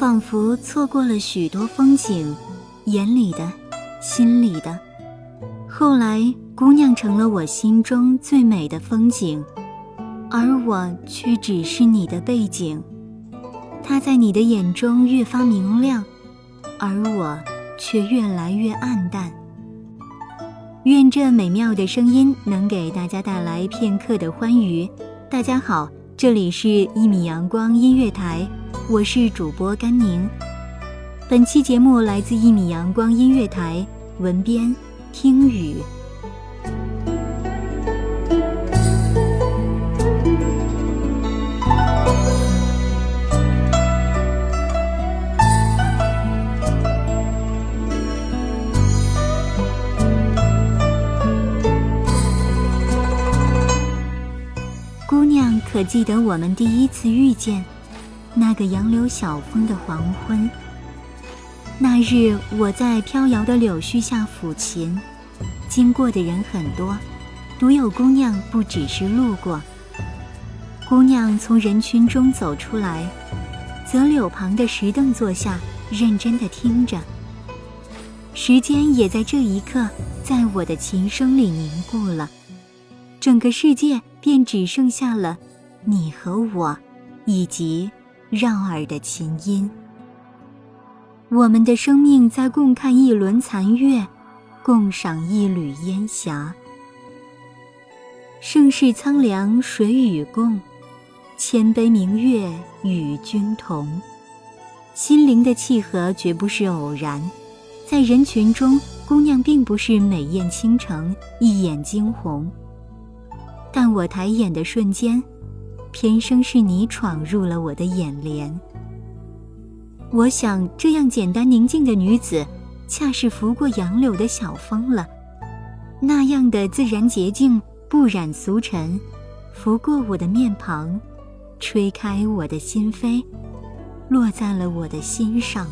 仿佛错过了许多风景，眼里的，心里的。后来，姑娘成了我心中最美的风景，而我却只是你的背景。她在你的眼中越发明亮，而我却越来越暗淡。愿这美妙的声音能给大家带来片刻的欢愉。大家好，这里是《一米阳光音乐台》。我是主播甘宁，本期节目来自一米阳光音乐台，文编听雨。姑娘，可记得我们第一次遇见？那个杨柳小风的黄昏，那日我在飘摇的柳絮下抚琴，经过的人很多，独有姑娘不只是路过。姑娘从人群中走出来，择柳旁的石凳坐下，认真地听着。时间也在这一刻，在我的琴声里凝固了，整个世界便只剩下了你和我，以及。绕耳的琴音，我们的生命在共看一轮残月，共赏一缕烟霞。盛世苍凉，谁与共？千杯明月与君同。心灵的契合绝不是偶然，在人群中，姑娘并不是美艳倾城，一眼惊鸿。但我抬眼的瞬间。偏生是你闯入了我的眼帘。我想，这样简单宁静的女子，恰是拂过杨柳的小风了。那样的自然洁净，不染俗尘，拂过我的面庞，吹开我的心扉，落在了我的心上。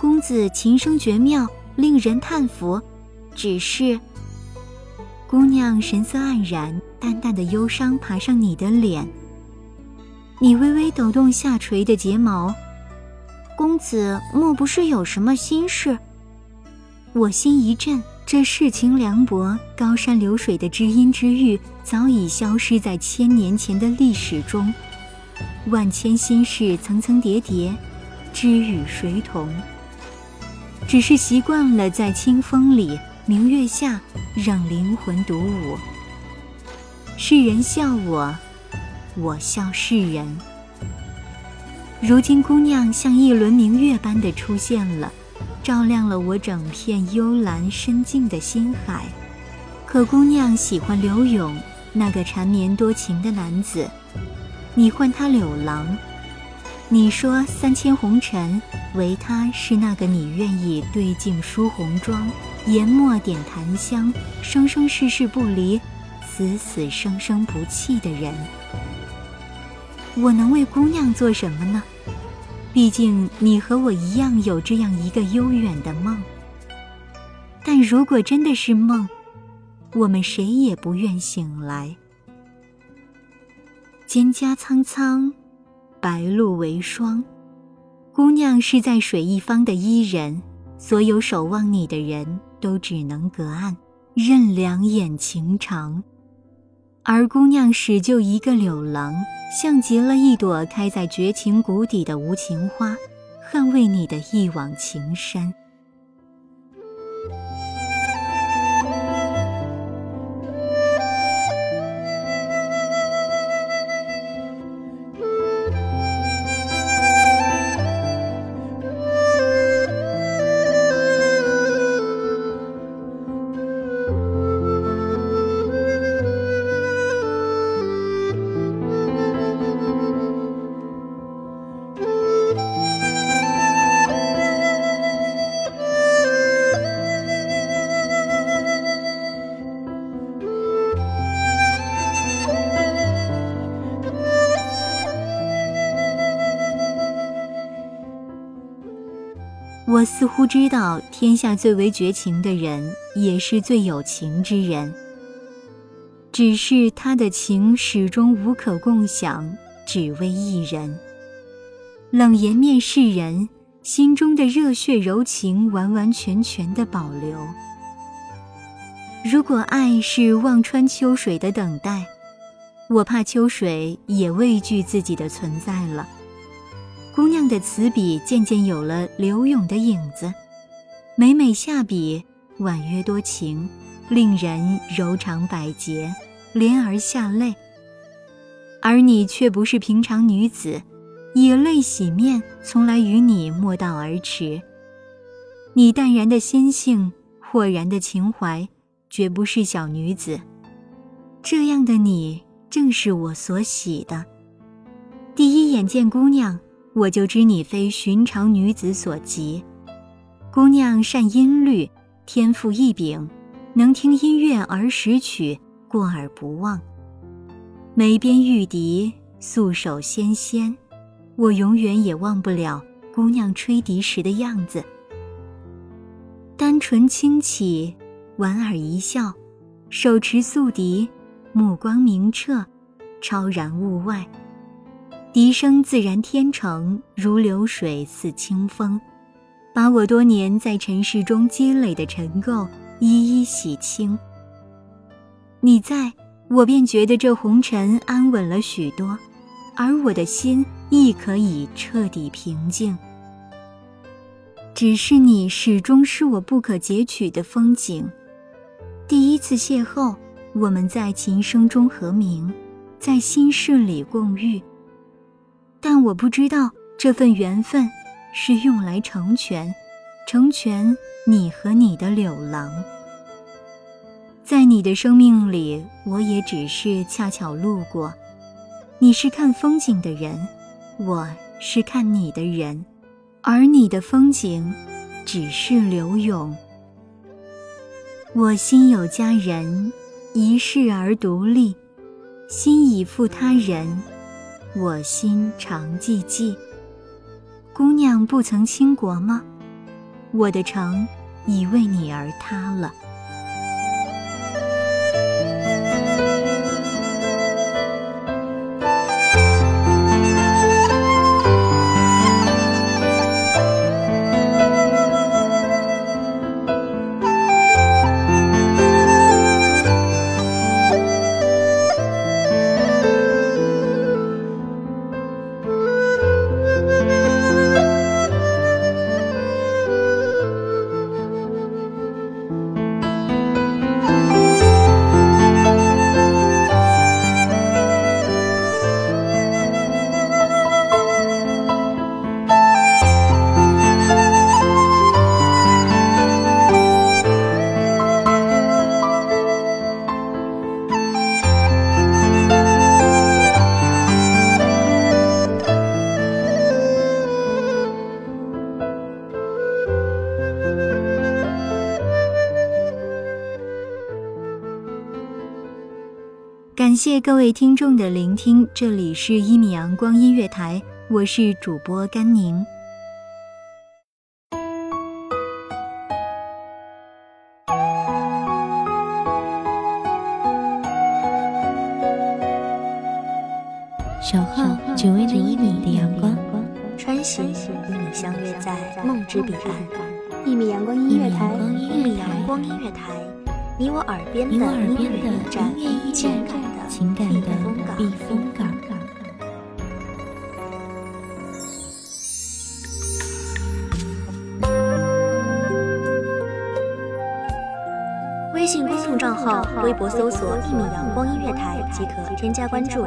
公子琴声绝妙，令人叹服。只是，姑娘神色黯然。淡淡的忧伤爬上你的脸，你微微抖动下垂的睫毛。公子莫不是有什么心事？我心一震，这世情凉薄、高山流水的知音知遇，早已消失在千年前的历史中。万千心事层层叠叠，知与谁同？只是习惯了在清风里、明月下，让灵魂独舞。世人笑我，我笑世人。如今姑娘像一轮明月般的出现了，照亮了我整片幽蓝深静的心海。可姑娘喜欢柳永，那个缠绵多情的男子，你唤他柳郎。你说三千红尘，唯他是那个你愿意对镜梳红妆，研墨点檀香，生生世世不离，死死生生不弃的人。我能为姑娘做什么呢？毕竟你和我一样有这样一个悠远的梦。但如果真的是梦，我们谁也不愿醒来。蒹葭苍苍，白露为霜。姑娘是在水一方的伊人，所有守望你的人都只能隔岸，任两眼情长。而姑娘始就一个柳郎，像极了一朵开在绝情谷底的无情花，捍卫你的一往情深。我似乎知道，天下最为绝情的人，也是最有情之人。只是他的情始终无可共享，只为一人。冷颜面世人，心中的热血柔情完完全全的保留。如果爱是望穿秋水的等待，我怕秋水也畏惧自己的存在了。姑娘的词笔渐渐有了柳永的影子，每每下笔，婉约多情，令人柔肠百结，怜而下泪。而你却不是平常女子，以泪洗面，从来与你莫道而驰。你淡然的心性，豁然的情怀，绝不是小女子。这样的你，正是我所喜的。第一眼见姑娘。我就知你非寻常女子所及。姑娘善音律，天赋异禀，能听音乐儿时曲，过耳不忘。眉边玉笛，素手纤纤，我永远也忘不了姑娘吹笛时的样子。单唇轻启，莞尔一笑，手持素笛，目光明澈，超然物外。笛声自然天成，如流水似清风，把我多年在尘世中积累的尘垢一一洗清。你在，我便觉得这红尘安稳了许多，而我的心亦可以彻底平静。只是你始终是我不可截取的风景。第一次邂逅，我们在琴声中和鸣，在心事里共浴。但我不知道这份缘分是用来成全，成全你和你的柳郎。在你的生命里，我也只是恰巧路过。你是看风景的人，我是看你的人，而你的风景只是柳永。我心有佳人，一世而独立，心已负他人。我心常寂寂。姑娘不曾倾国吗？我的城已为你而塌了。谢各位听众的聆听，这里是一米阳光音乐台，我是主播甘宁。守候只为那一米的阳光，穿行与你相约在梦之彼岸。一米阳光音乐台，一米阳光音乐台，你我耳边的音乐驿站，情感的情感的避风港。微信公众账号、微博搜索“一米阳光音乐台”即可添加关注。